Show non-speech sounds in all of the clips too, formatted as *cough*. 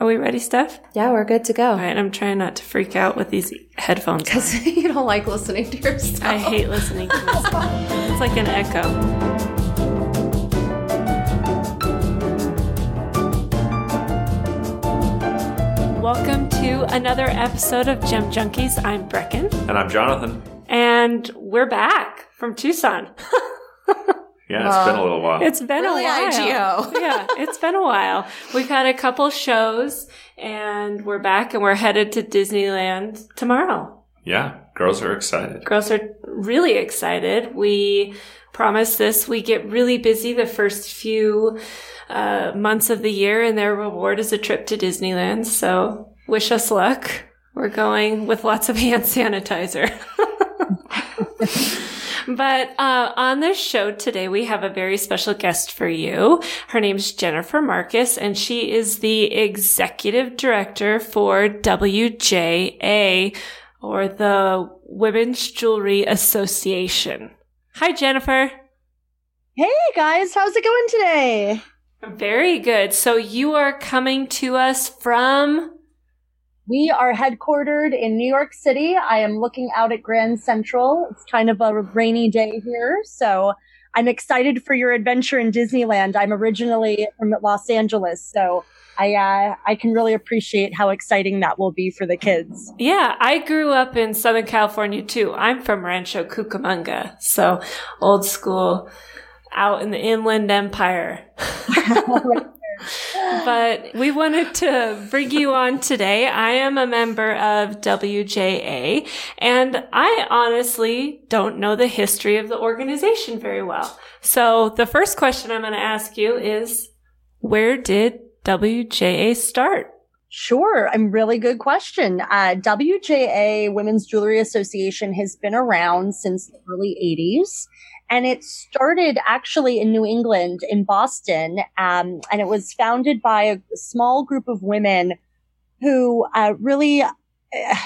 Are we ready, Steph? Yeah, we're good to go. All right, I'm trying not to freak out with these headphones. Because *laughs* you don't like listening to yourself. I hate listening to *laughs* myself. it's like an echo. Welcome to another episode of Gem Junkies. I'm Brecken. And I'm Jonathan. And we're back from Tucson. *laughs* Yeah, it's been a little while. It's been Really, a while. IGO. *laughs* yeah, it's been a while. We've had a couple shows and we're back and we're headed to Disneyland tomorrow. yeah, girls are excited. Girls are really excited. We promise this. We get really busy the first few uh, months of the year and their reward is a trip to Disneyland. So wish us luck. We're going with lots of *laughs* hand sanitizer. *laughs* But uh, on this show today, we have a very special guest for you. Her name's Jennifer Marcus, and she is the executive director for WJA, or the Women's Jewelry Association. Hi, Jennifer. Hey guys, how's it going today? Very good. So you are coming to us from. We are headquartered in New York City. I am looking out at Grand Central. It's kind of a rainy day here, so I'm excited for your adventure in Disneyland. I'm originally from Los Angeles, so I uh, I can really appreciate how exciting that will be for the kids. Yeah, I grew up in Southern California too. I'm from Rancho Cucamonga, so old school out in the Inland Empire. *laughs* *laughs* *laughs* but we wanted to bring you on today. I am a member of WJA and I honestly don't know the history of the organization very well. So the first question I'm going to ask you is where did WJA start? Sure, a really good question. Uh, WJA Women's Jewelry Association has been around since the early 80s. And it started actually in New England, in Boston. Um, and it was founded by a small group of women who uh, really, uh,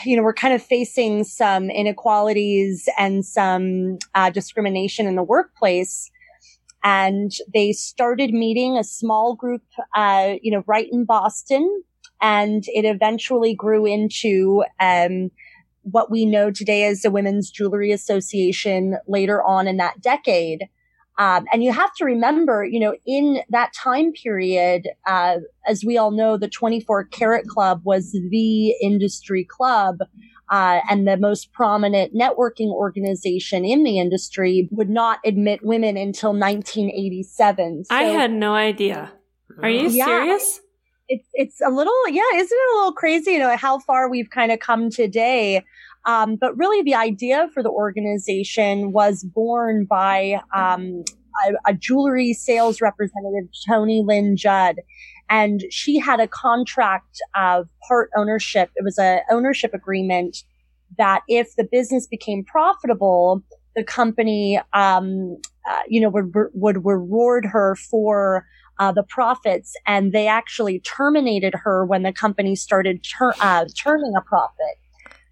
you know, were kind of facing some inequalities and some uh, discrimination in the workplace. And they started meeting a small group, uh, you know, right in Boston. And it eventually grew into, um, what we know today as the Women's Jewelry Association later on in that decade. Um, and you have to remember, you know, in that time period, uh, as we all know, the 24 Karat Club was the industry club. Uh, and the most prominent networking organization in the industry would not admit women until 1987. I had no idea. Are you Yeah. serious? It's it's a little yeah isn't it a little crazy you know how far we've kind of come today? Um, but really the idea for the organization was born by um, a, a jewelry sales representative tony lynn judd. And she had a contract of part ownership. It was a ownership agreement that if the business became profitable the company um, uh, you know would would reward her for uh, the profits, and they actually terminated her when the company started tur- uh, turning a profit.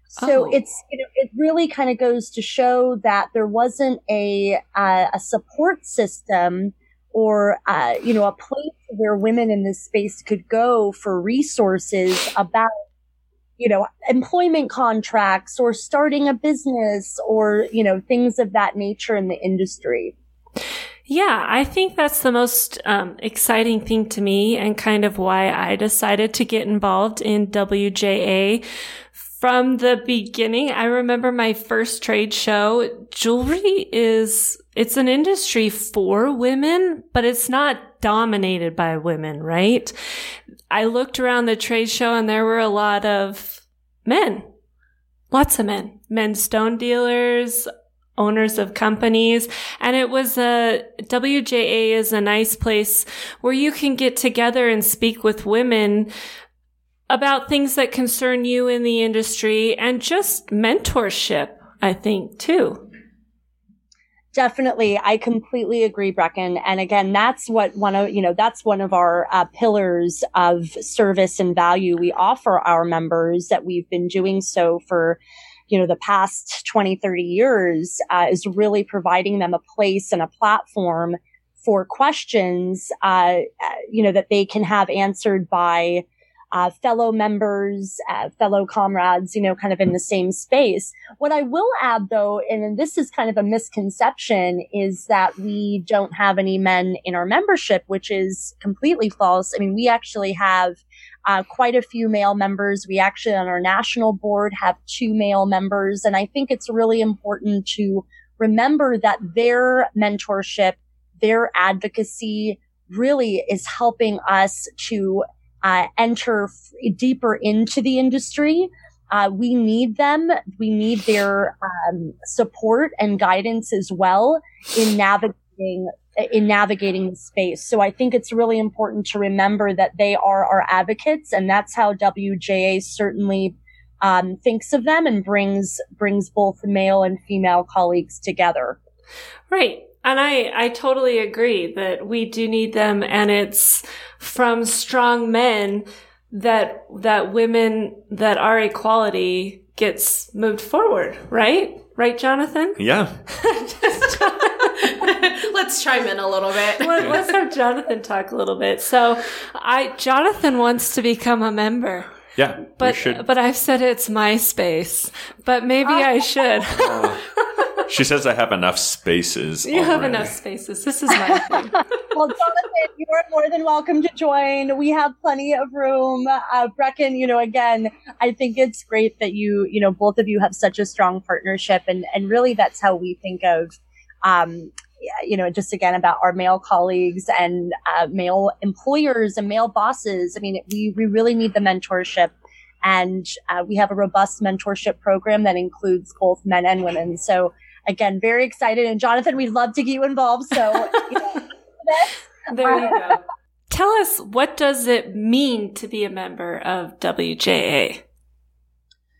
So Oh. it's you know it really kind of goes to show that there wasn't a uh, a support system or uh, you know a place where women in this space could go for resources about you know employment contracts or starting a business or you know things of that nature in the industry. Yeah, I think that's the most um, exciting thing to me and kind of why I decided to get involved in WJA. From the beginning, I remember my first trade show. Jewelry is, it's an industry for women, but it's not dominated by women, right? I looked around the trade show and there were a lot of men. Lots of men. Men stone dealers, owners of companies. And it was a, WJA is a nice place where you can get together and speak with women about things that concern you in the industry and just mentorship, I think, too. Definitely. I completely agree, Brecken. And again, that's what one of, you know, that's one of our uh, pillars of service and value we offer our members that we've been doing so for, you know, the past 20, 30 years, uh, is really providing them a place and a platform for questions, uh, uh, you know, that they can have answered by, uh, fellow members, uh, fellow comrades, you know, kind of in the same space. What I will add though, and this is kind of a misconception, is that we don't have any men in our membership, which is completely false. I mean, we actually have uh, quite a few male members. We actually on our national board have two male members. And I think it's really important to remember that their mentorship, their advocacy really is helping us to uh, enter f- deeper into the industry. Uh, we need them. We need their um, support and guidance as well in navigating in navigating the space. So I think it's really important to remember that they are our advocates, and that's how WJA certainly um, thinks of them and brings brings both male and female colleagues together. Right. And I, I totally agree that we do need them and it's from strong men that, that women that are equality gets moved forward, right? Right, Jonathan? Yeah. *laughs* Let's chime in a little bit. Let, us have Jonathan talk a little bit. So I, Jonathan wants to become a member. Yeah. But, but I've said it's my space, but maybe I should. *laughs* She says I have enough spaces. You already. have enough spaces. This is my *laughs* thing. well, Jonathan, you are more than welcome to join. We have plenty of room. Uh, Brecken, you know, again, I think it's great that you, you know, both of you have such a strong partnership, and and really that's how we think of. Um, you know, just again about our male colleagues and uh, male employers and male bosses. I mean, we, we really need the mentorship and uh, we have a robust mentorship program that includes both men and women. So again, very excited. And Jonathan, we'd love to get you involved. So you know, *laughs* there you go. *laughs* Tell us what does it mean to be a member of WJA?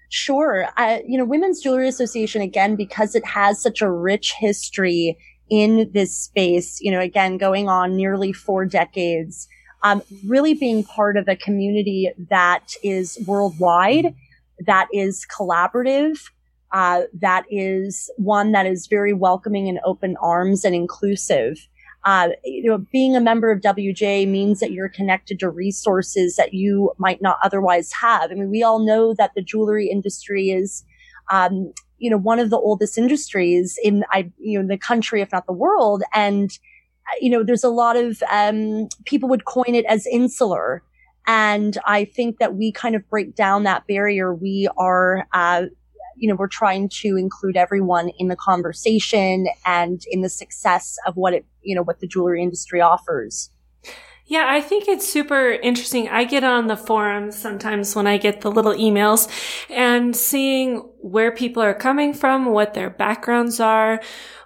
Sure. Uh, you know, Women's Jewelry Association, again, because it has such a rich history in this space, you know, again, going on nearly four decades, um, really being part of a community that is worldwide, that is collaborative, uh, that is one that is very welcoming and open arms and inclusive. Uh, you know, being a member of WJ means that you're connected to resources that you might not otherwise have. I mean, we all know that the jewelry industry is, um, you know, one of the oldest industries in, I, you know, the country, if not the world. And, you know, there's a lot of, um, people would coin it as insular. And I think that we kind of break down that barrier. We are, uh, you know, we're trying to include everyone in the conversation and in the success of what it, you know, what the jewelry industry offers. Yeah, I think it's super interesting. I get on the forums sometimes when I get the little emails and seeing where people are coming from, what their backgrounds are,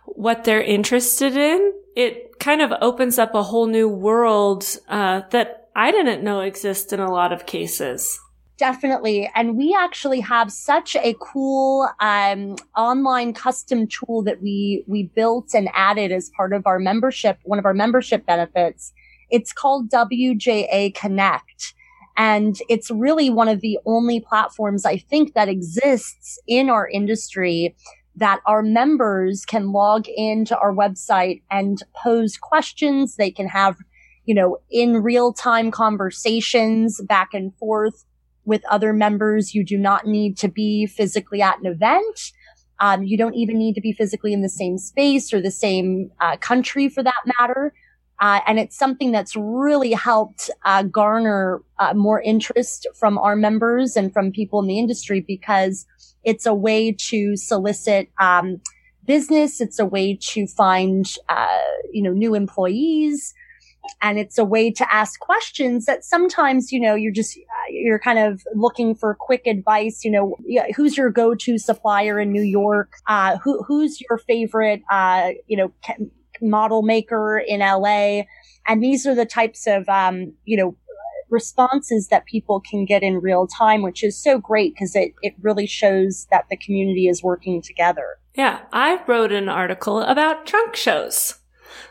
what they're interested in. It kind of opens up a whole new world uh, that I didn't know exists in a lot of cases. Definitely. And we actually have such a cool um, online custom tool that we we built and added as part of our membership, one of our membership benefits. It's called WJA Connect. And it's really one of the only platforms I think that exists in our industry that our members can log into our website and pose questions. They can have, you know, in real time conversations back and forth with other members. You do not need to be physically at an event. Um, you don't even need to be physically in the same space or the same uh, country for that matter. Uh, and it's something that's really helped uh, garner uh, more interest from our members and from people in the industry because it's a way to solicit um, business. It's a way to find, uh, you know, new employees and it's a way to ask questions that sometimes you know you're just you're kind of looking for quick advice you know who's your go-to supplier in new york uh, who, who's your favorite uh, you know model maker in la and these are the types of um, you know responses that people can get in real time which is so great because it, it really shows that the community is working together yeah i wrote an article about trunk shows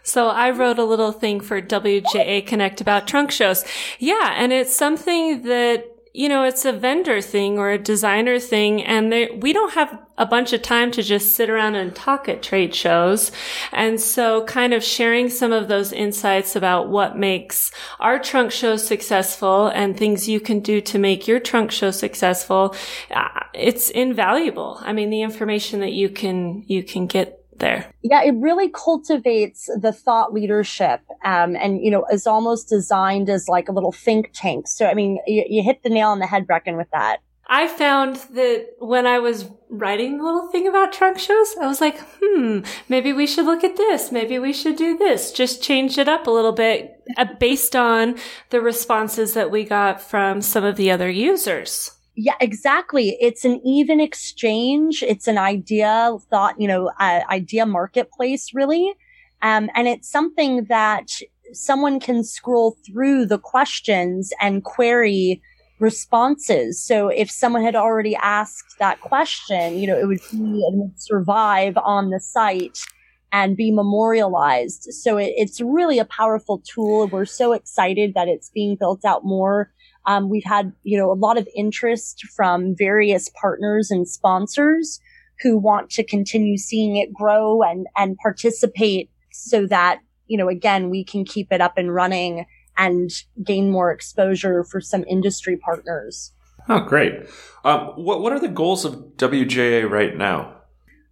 so I wrote a little thing for WJA Connect about trunk shows. Yeah. And it's something that you know, it's a vendor thing or a designer thing. And we don't have a bunch of time to just sit around and talk at trade shows. And so kind of sharing some of those insights about what makes our trunk show successful and things you can do to make your trunk show successful. Uh, it's invaluable. I mean, the information that you can, you can get there. Yeah, it really cultivates the thought leadership, um, and you know, is almost designed as like a little think tank. So, I mean, you, you hit the nail on the head, Brecken, with that. I found that when I was writing the little thing about trunk shows, I was like, hmm, maybe we should look at this. Maybe we should do this. Just change it up a little bit uh, based on the responses that we got from some of the other users. Yeah, exactly. It's an even exchange. It's an idea thought, you know, uh, idea marketplace really. Um, and it's something that someone can scroll through the questions and query responses. So if someone had already asked that question, you know, it would be, it would survive on the site and be memorialized. So it, it's really a powerful tool. We're so excited that it's being built out more um, we've had, you know, a lot of interest from various partners and sponsors who want to continue seeing it grow and, and participate so that, you know, again, we can keep it up and running and gain more exposure for some industry partners. Oh, great. Um, what, what are the goals of WJA right now?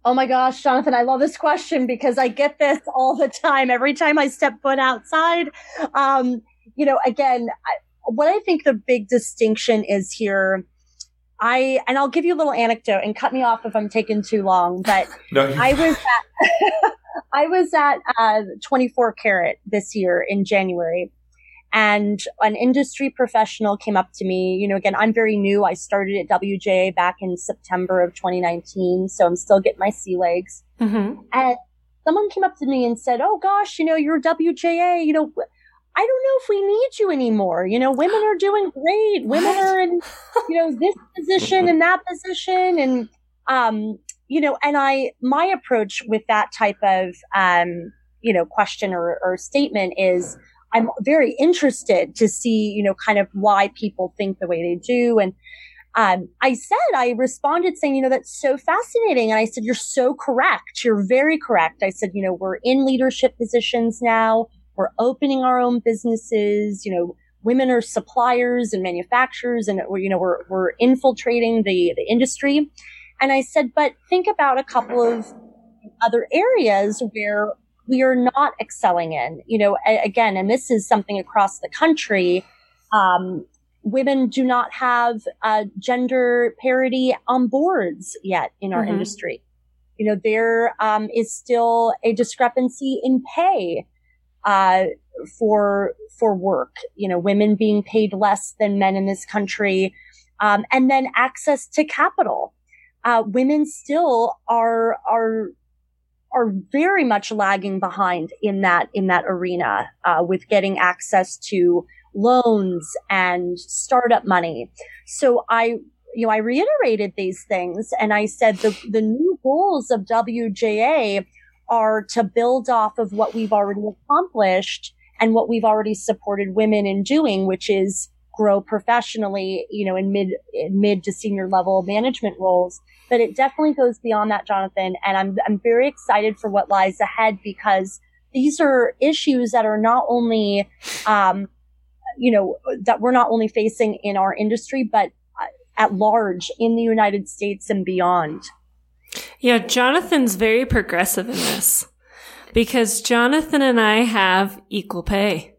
Oh my gosh, Jonathan, I love this question because I get this all the time. Every time I step foot outside, um, you know, again, what I think the big distinction is here, I, and I'll give you a little anecdote and cut me off if I'm taking too long, but *laughs* no, I was at, *laughs* I was at uh, 24 Karat this year in January and an industry professional came up to me. You know, again, I'm very new. I started at WJA back in September of 2019. So I'm still getting my sea legs. Mm-hmm. And someone came up to me and said, Oh gosh, you know, you're WJA, you know, I don't know if we need you anymore. You know, women are doing great. Women are in, you know, this position and that position. And, um, you know, and I, my approach with that type of, um, you know, question or, or statement is I'm very interested to see, you know, kind of why people think the way they do. And, um, I said, I responded saying, you know, that's so fascinating. And I said, you're so correct. You're very correct. I said, you know, we're in leadership positions now. We're opening our own businesses. You know, women are suppliers and manufacturers and, you know, we're, we're infiltrating the, the industry. And I said, but think about a couple of other areas where we are not excelling in, you know, a- again, and this is something across the country. Um, women do not have uh, gender parity on boards yet in our mm-hmm. industry. You know, there um, is still a discrepancy in pay uh, for for work. You know, women being paid less than men in this country, um, and then access to capital. Uh, women still are are are very much lagging behind in that in that arena uh, with getting access to loans and startup money. So I you know I reiterated these things and I said the the new goals of WJA are to build off of what we've already accomplished and what we've already supported women in doing, which is grow professionally, you know, in mid, mid to senior level management roles. But it definitely goes beyond that, Jonathan. And I'm, I'm very excited for what lies ahead because these are issues that are not only, um, you know, that we're not only facing in our industry, but uh, at large in the United States and beyond. Yeah, Jonathan's very progressive in this because Jonathan and I have equal pay.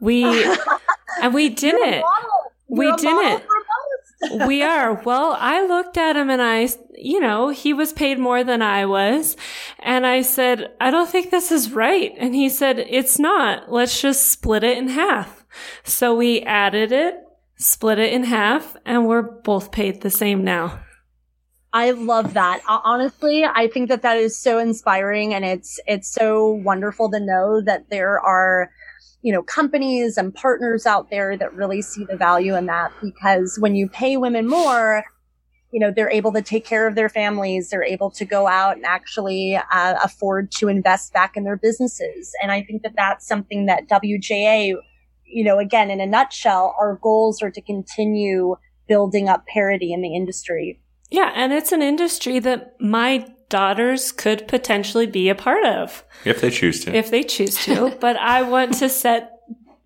We *laughs* and we didn't. We didn't. we are. Well, I looked at him and I, you know, he was paid more than I was. And I said, I don't think this is right. And he said, it's not. Let's just split it in half. So we added it, split it in half, and we're both paid the same now. I love that. Honestly, I think that that is so inspiring and it's, it's so wonderful to know that there are, you know, companies and partners out there that really see the value in that because when you pay women more, you know, they're able to take care of their families. They're able to go out and actually uh, afford to invest back in their businesses. And I think that that's something that WJA you know, again, in a nutshell, our goals are to continue building up parity in the industry. Yeah, and it's an industry that my daughters could potentially be a part of. If they choose to. If they choose to. *laughs* but I want to set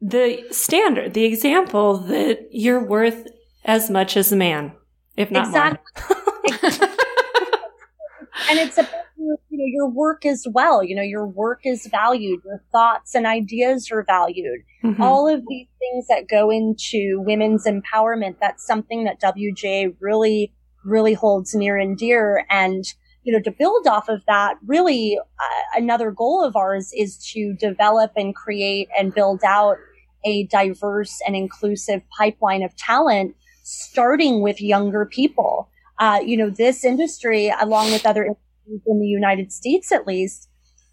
the standard, the example that you're worth as much as a man, if not exactly. more. *laughs* and it's about you know your work as well you know your work is valued your thoughts and ideas are valued mm-hmm. all of these things that go into women's empowerment that's something that wja really really holds near and dear. And you know to build off of that really uh, another goal of ours is to develop and create and build out a diverse and inclusive pipeline of talent starting with younger people. Uh, you know, this industry, along with other in the United States at least,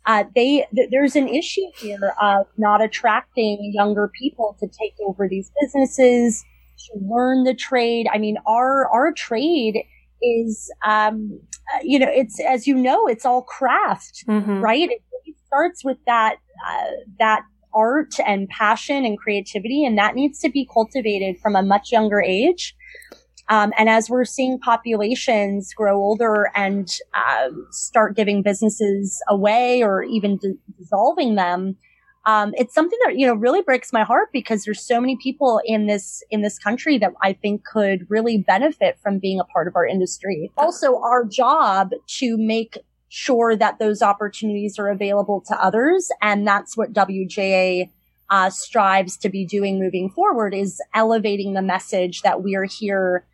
uh, they th- there's an issue here of not attracting younger people to take over these businesses, to learn the trade. I mean, our our trade is, um, uh, you know, it's as you know, it's all craft, mm-hmm. right? It really starts with that uh, that art and passion and creativity, and that needs to be cultivated from a much younger age. Um, and as we're seeing populations grow older and uh, start giving businesses away or even d- dissolving them, um, it's something that you know really breaks my heart because there's so many people in this in this country that I think could really benefit from being a part of our industry. Also, our job to make sure that those opportunities are available to others, and that's what WJA uh, strives to be doing moving forward is elevating the message that we are here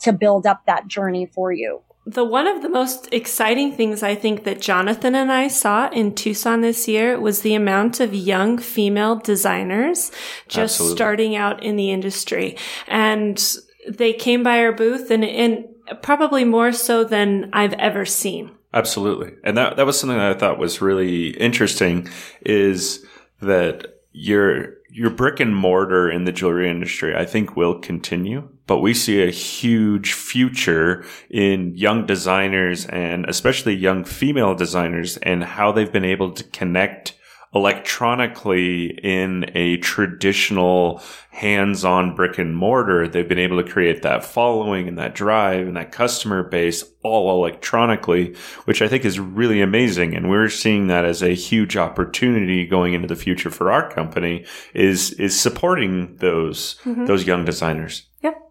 to build up that journey for you. The one of the most exciting things I think that Jonathan and I saw in Tucson this year was the amount of young female designers just Absolutely. starting out in the industry. And they came by our booth and, and probably more so than I've ever seen. Absolutely. And that, that was something that I thought was really interesting is that your, your brick and mortar in the jewelry industry, I think will continue but we see a huge future in young designers and especially young female designers and how they've been able to connect electronically in a traditional hands-on brick and mortar. They've been able to create that following and that drive and that customer base all electronically, which I think is really amazing. And we're seeing that as a huge opportunity going into the future for our company is, is supporting those, mm-hmm. those young designers. Yep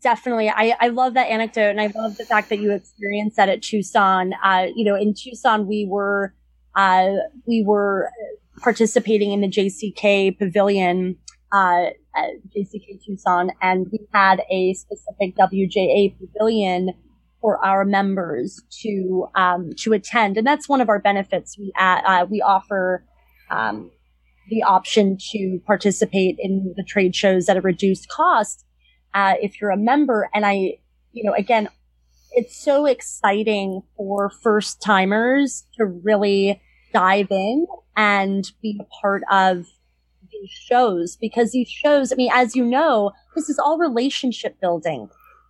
definitely. I, I love that anecdote and I love the fact that you experienced that at Tucson. Uh, you know, in Tucson, we were, uh, we were participating in the JCK pavilion, uh, at JCK Tucson, and we had a specific WJA pavilion for our members to, um, to attend. And that's one of our benefits. We, uh, we offer, um, the option to participate in the trade shows at a reduced cost uh, if you're a member. And I, you know, again, it's so exciting for first timers to really dive in and be a part of these shows because these shows, I mean, as you know, this is all relationship building.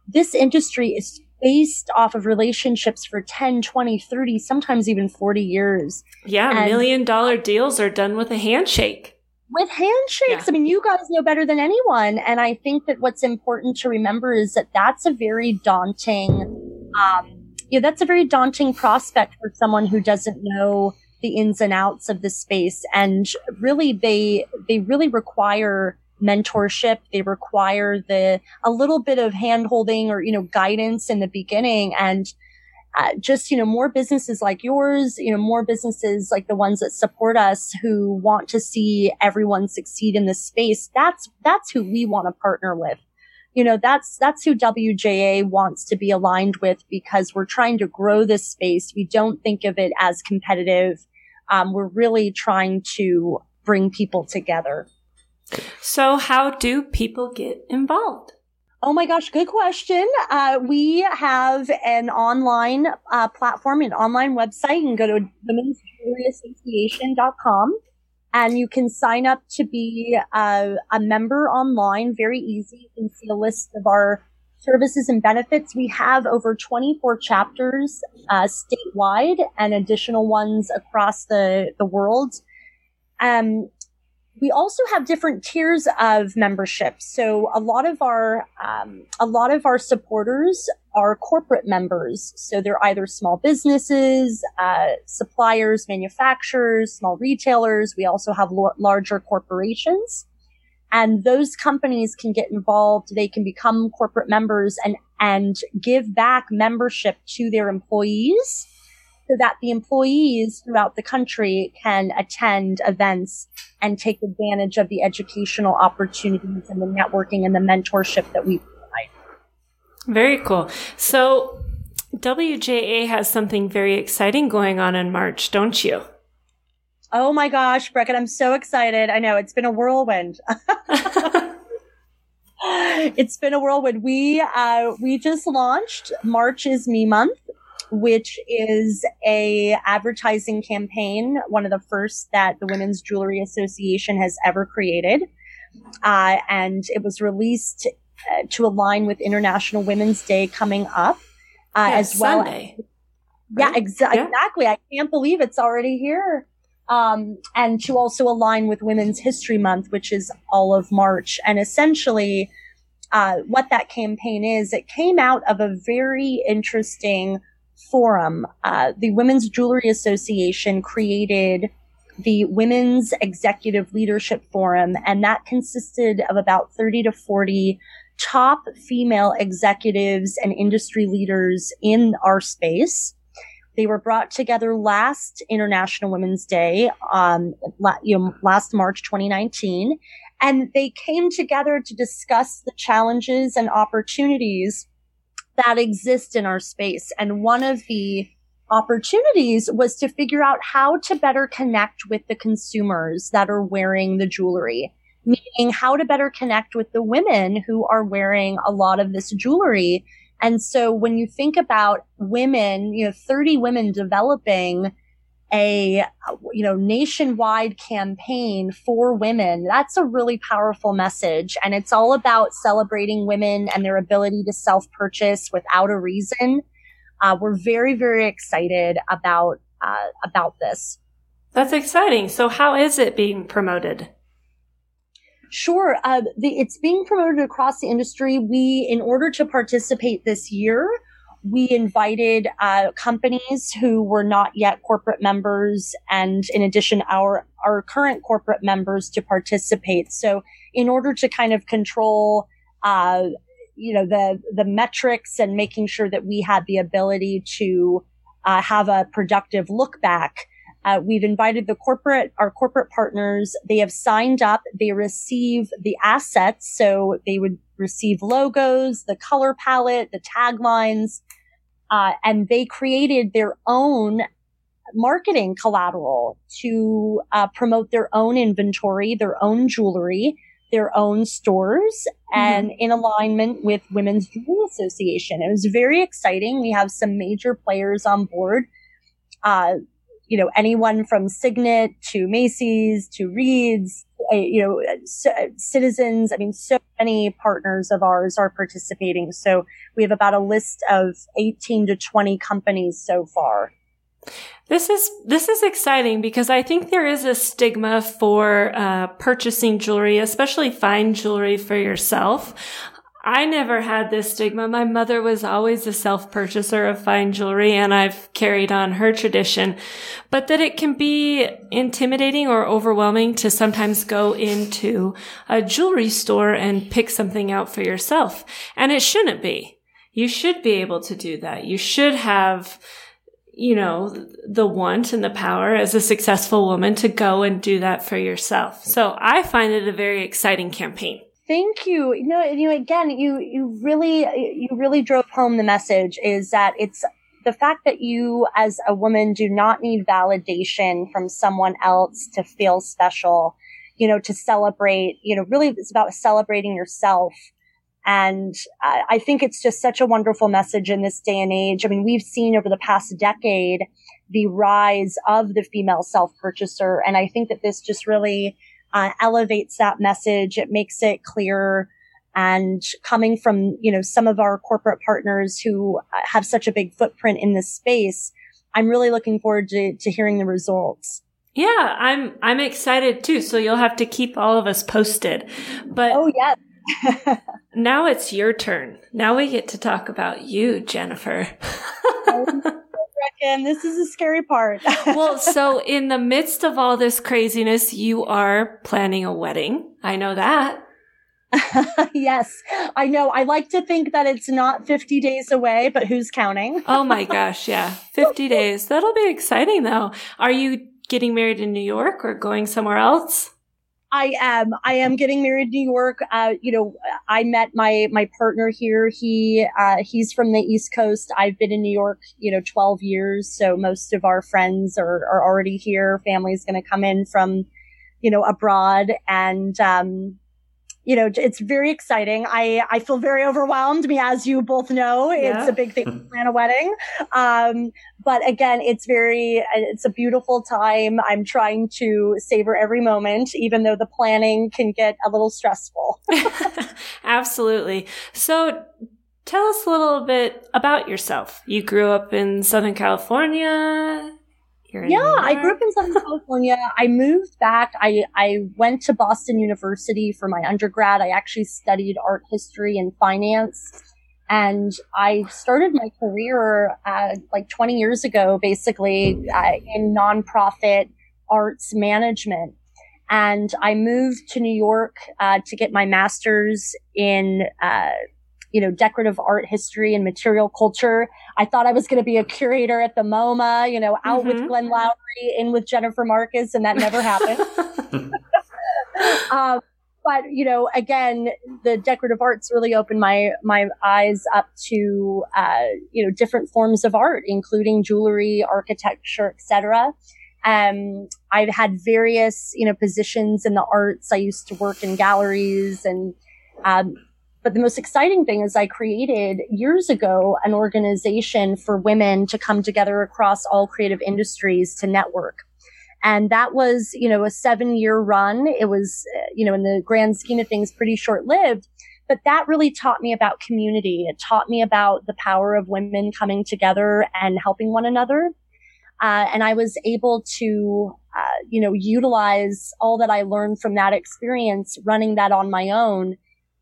This industry is based off of relationships for 10, 20, 30, sometimes even 40 years. Yeah, and million dollar deals are done with a handshake with handshakes. Yeah. I mean, you guys know better than anyone. And I think that what's important to remember is that that's a very daunting, um, yeah, that's a very daunting prospect for someone who doesn't know the ins and outs of the space. And really, they, they really require mentorship. They require the, a little bit of hand holding or, you know, guidance in the beginning. And, uh, just you know more businesses like yours you know more businesses like the ones that support us who want to see everyone succeed in this space that's that's who we want to partner with. You know that's that's who WJA wants to be aligned with because we're trying to grow this space. We don't think of it as competitive. Um, we're really trying to bring people together. So how do people get involved Oh my gosh, good question. Uh, we have an online uh, platform, an online website. You can go to womensjewelryassociation.com and you can sign up to be uh, a member online. Very easy. You can see a list of our services and benefits. We have over 24 chapters uh, statewide and additional ones across the, the world. Um, we also have different tiers of membership. So a lot of our um, a lot of our supporters are corporate members. So they're either small businesses, uh, suppliers, manufacturers, small retailers. We also have l- larger corporations, and those companies can get involved. They can become corporate members and and give back membership to their employees so that the employees throughout the country can attend events and take advantage of the educational opportunities and the networking and the mentorship that we provide. Very cool. So WJA has something very exciting going on in March, don't you? Oh my gosh, Brecken, I'm so excited. I know it's been a whirlwind. *laughs* *laughs* it's been a whirlwind. We uh, we just launched March is Me Month, which is a advertising campaign, one of the first that the Women's Jewelry Association has ever created. Uh, and it was released uh, to align with International Women's Day coming up, uh, yeah, as well. Sunday, yeah, exa- yeah, exactly. I can't believe it's already here. Um, and to also align with Women's History Month, which is all of March. And essentially, uh, what that campaign is, it came out of a very interesting forum. Uh, the Women's Jewelry Association created the Women's Executive Leadership Forum, and that consisted of about 30 to 40 top female executives and industry leaders in our space. They were brought together last International Women's Day, um, la- you know, last March 2019, and they came together to discuss the challenges and opportunities that exist in our space. And one of the opportunities was to figure out how to better connect with the consumers that are wearing the jewelry, meaning how to better connect with the women who are wearing a lot of this jewelry. And so when you think about women, you know, 30 women developing a you know nationwide campaign for women that's a really powerful message. And it's all about celebrating women and their ability to self purchase without a reason. Uh, we're very very excited about uh, about this. That's exciting. So how is it being promoted? Sure. Uh, the, it's being promoted across the industry. We, in order to participate this year, we invited uh, companies who were not yet corporate members and in addition our our current corporate members to participate. So in order to kind of control uh, you know the the metrics and making sure that we had the ability to uh, have a productive look back uh, we've invited the corporate our corporate partners they have signed up they receive the assets so they would receive logos the color palette the taglines uh, and they created their own marketing collateral to uh, promote their own inventory, their own jewelry, their own stores, mm-hmm. and in alignment with Women's Jewelry Association. It was very exciting. We have some major players on board. Uh, you know, anyone from Signet to Macy's to Reed's, uh, you know, citizens. I mean, so many partners of ours are participating. So we have about a list of 18 to 20 companies so far. This is this is exciting because I think there is a stigma for uh, purchasing jewelry, especially fine jewelry for yourself. I never had this stigma. My mother was always a self purchaser of fine jewelry and I've carried on her tradition, but that it can be intimidating or overwhelming to sometimes go into a jewelry store and pick something out for yourself. And it shouldn't be. You should be able to do that. You should have, you know, the want and the power as a successful woman to go and do that for yourself. So I find it a very exciting campaign. Thank you. You know, you know, again, you you really you really drove home the message is that it's the fact that you as a woman do not need validation from someone else to feel special, you know, to celebrate, you know, really it's about celebrating yourself. And I think it's just such a wonderful message in this day and age. I mean, we've seen over the past decade the rise of the female self purchaser. And I think that this just really uh, elevates that message. It makes it clear. And coming from, you know, some of our corporate partners who uh, have such a big footprint in this space, I'm really looking forward to, to hearing the results. Yeah, I'm I'm excited too. So you'll have to keep all of us posted. But oh yeah. *laughs* now it's your turn. Now we get to talk about you, Jennifer. *laughs* reckon this is the scary part. *laughs* well, so in the midst of all this craziness, you are planning a wedding. I know that. *laughs* yes, I know. I like to think that it's not 50 days away, but who's counting? *laughs* oh my gosh. Yeah. 50 days. That'll be exciting though. Are you getting married in New York or going somewhere else? I am. I am getting married in New York. Uh, you know, I met my my partner here. He uh, he's from the East Coast. I've been in New York, you know, twelve years. So most of our friends are are already here. Family's going to come in from, you know, abroad, and um, you know, it's very exciting. I, I feel very overwhelmed. Me, as you both know, yeah. it's a big thing *laughs* to plan a wedding. Um, but again, it's very, it's a beautiful time. I'm trying to savor every moment, even though the planning can get a little stressful. *laughs* Absolutely. So tell us a little bit about yourself. You grew up in Southern California yeah, I grew up in Southern *laughs* California. I moved back. I, I went to Boston University for my undergrad. I actually studied art history and finance. And I started my career uh, like 20 years ago, basically uh, in nonprofit arts management. And I moved to New York uh, to get my master's in uh, you know, decorative art history and material culture. I thought I was going to be a curator at the MoMA, you know, out mm-hmm. with Glenn Lowry, in with Jennifer Marcus, and that never happened. *laughs* *laughs* um, but you know, again, the decorative arts really opened my my eyes up to uh, you know different forms of art, including jewelry, architecture, etc. Um, I've had various you know positions in the arts. I used to work in galleries and um, but the most exciting thing is I created years ago an organization for women to come together across all creative industries to network. And that was, you know, a seven year run. It was, you know, in the grand scheme of things, pretty short lived. But that really taught me about community. It taught me about the power of women coming together and helping one another. Uh, and I was able to, uh, you know, utilize all that I learned from that experience running that on my own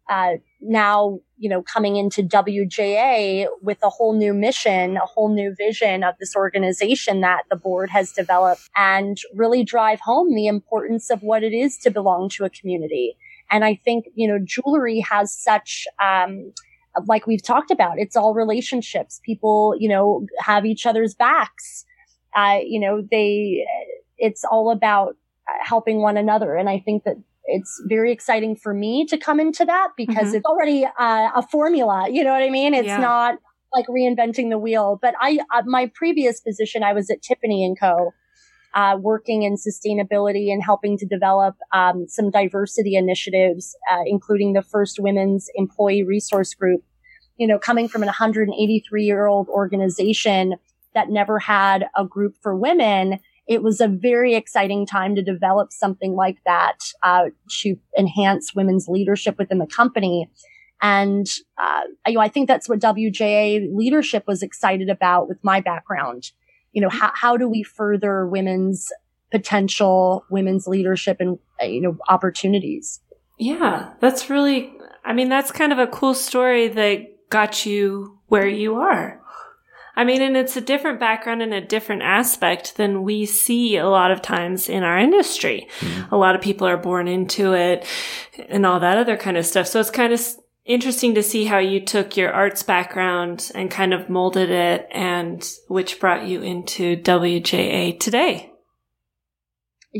uh, now, you know, coming into WJA with a whole new mission, a whole new vision of this organization that the board has developed and really drive home the importance of what it is to belong to a community. And I think, you know, jewelry has such, um, like we've talked about, it's all relationships. People, you know, have each other's backs. Uh, you know, they, it's all about helping one another. And I think that it's very exciting for me to come into that because mm-hmm. it's already uh, a formula. You know what I mean? It's yeah. not like reinventing the wheel. But I, uh, my previous position, I was at Tiffany and Co. Uh, working in sustainability and helping to develop um, some diversity initiatives, uh, including the first women's employee resource group. You know, coming from an 183 year old organization that never had a group for women, it was a very exciting time to develop something like that uh, to enhance women's leadership within the company. And uh, you know, I think that's what WJA leadership was excited about with my background. You know, how, how do we further women's potential, women's leadership, and uh, you know, opportunities? Yeah, that's really. I mean, that's kind of a cool story that got you where you are. I mean, and it's a different background and a different aspect than we see a lot of times in our industry. Mm-hmm. A lot of people are born into it and all that other kind of stuff. So it's kind of interesting to see how you took your arts background and kind of molded it and which brought you into WJA today.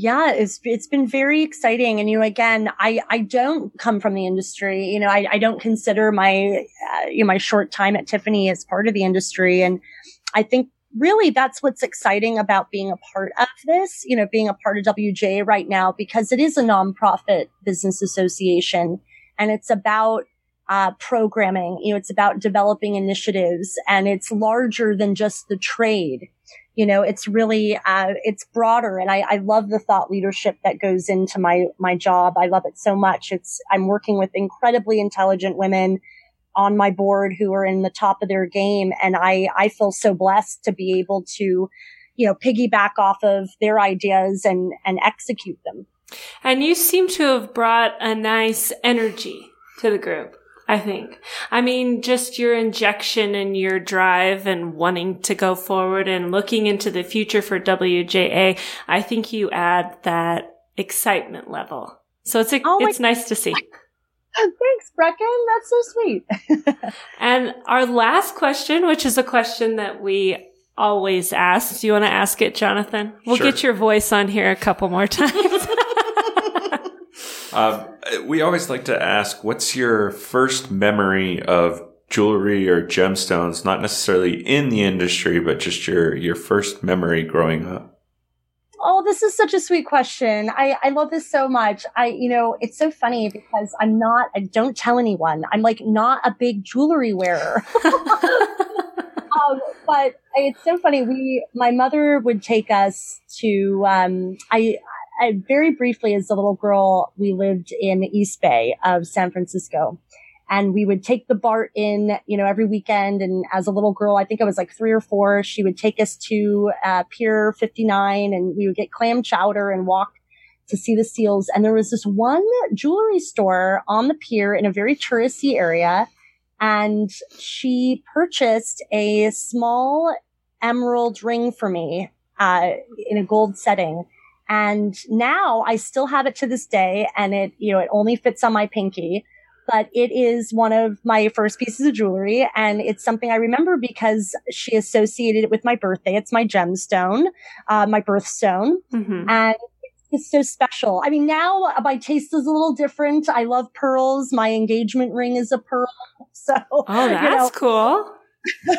Yeah, it's it's been very exciting, and you know, again, I I don't come from the industry. You know, I I don't consider my uh, you know my short time at Tiffany as part of the industry, and I think really that's what's exciting about being a part of this. You know, being a part of WJ right now because it is a nonprofit business association, and it's about uh, programming. You know, it's about developing initiatives, and it's larger than just the trade you know, it's really, uh, it's broader. And I, I love the thought leadership that goes into my, my job. I love it so much. It's, I'm working with incredibly intelligent women on my board who are in the top of their game. And I, I feel so blessed to be able to, you know, piggyback off of their ideas and, and execute them. And you seem to have brought a nice energy to the group. I think. I mean, just your injection and your drive and wanting to go forward and looking into the future for WJA, I think you add that excitement level. So it's a, oh it's nice to see. *laughs* Thanks, Brecken. That's so sweet. *laughs* and our last question, which is a question that we always ask. Do you want to ask it, Jonathan? We'll sure. get your voice on here a couple more *laughs* times. Um, we always like to ask, what's your first memory of jewelry or gemstones? Not necessarily in the industry, but just your your first memory growing up. Oh, this is such a sweet question. I, I love this so much. I, you know, it's so funny because I'm not, I don't tell anyone. I'm like not a big jewelry wearer. *laughs* um, but it's so funny. We, my mother would take us to, um, I, I, very briefly as a little girl, we lived in East Bay of San Francisco and we would take the BART in, you know, every weekend. And as a little girl, I think I was like three or four, she would take us to uh, Pier 59 and we would get clam chowder and walk to see the seals. And there was this one jewelry store on the pier in a very touristy area. And she purchased a small emerald ring for me, uh, in a gold setting. And now I still have it to this day and it, you know, it only fits on my pinky but it is one of my first pieces of jewelry. And it's something I remember because she associated it with my birthday. It's my gemstone, uh, my birthstone. Mm-hmm. And it's so special. I mean, now my taste is a little different. I love pearls. My engagement ring is a pearl. *laughs* So, oh, that's you know, cool.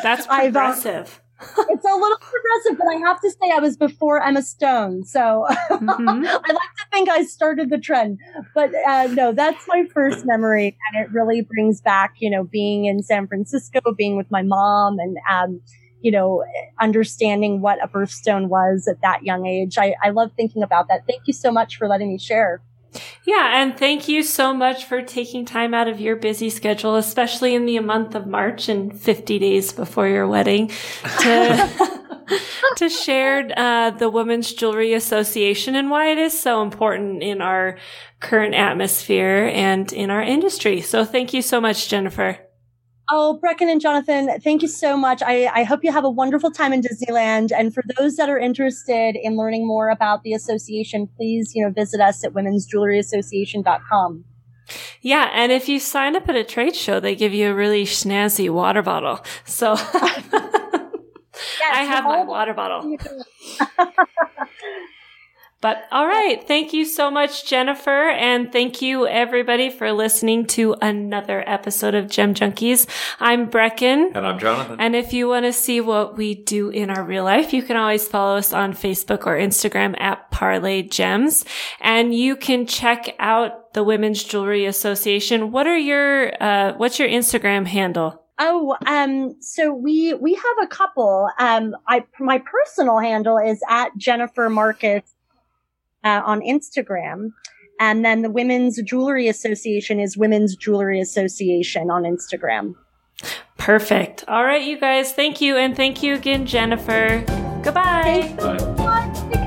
That's *laughs* progressive it's a little progressive, but I have to say I was before Emma Stone. So mm-hmm. *laughs* I like to think I started the trend. But uh, no, that's my first memory. And it really brings back, you know, being in San Francisco, being with my mom and, um, you know, understanding what a birthstone was at that young age. I, I love thinking about that. Thank you so much for letting me share. Yeah, and thank you so much for taking time out of your busy schedule, especially in the month of March and 50 days before your wedding, to *laughs* to share uh, the Women's Jewelry Association and why it is so important in our current atmosphere and in our industry. So, thank you so much, Jennifer. Oh, Brecken and Jonathan, thank you so much. I, I, hope you have a wonderful time in Disneyland. And for those that are interested in learning more about the association, please, you know, visit us at womensjewelryassociation.com. Yeah, and if you sign up at a trade show, they give you a really snazzy water bottle. So *laughs* yes, I have my water bottle. *laughs* But all right. Thank you so much, Jennifer. And thank you everybody for listening to another episode of Gem Junkies. I'm Brecken. And I'm Jonathan. And if you want to see what we do in our real life, you can always follow us on Facebook or Instagram at Parle Gems. And you can check out the Women's Jewelry Association. What are your, uh, what's your Instagram handle? Oh, um, so we we have a couple. Um, I my personal handle is at Jennifer Marcus uh, on Instagram. And then the Women's Jewelry Association is Women's Jewelry Association on Instagram. Perfect. All right, you guys. Thank you. And thank you again, Jennifer. Goodbye. Bye. Bye.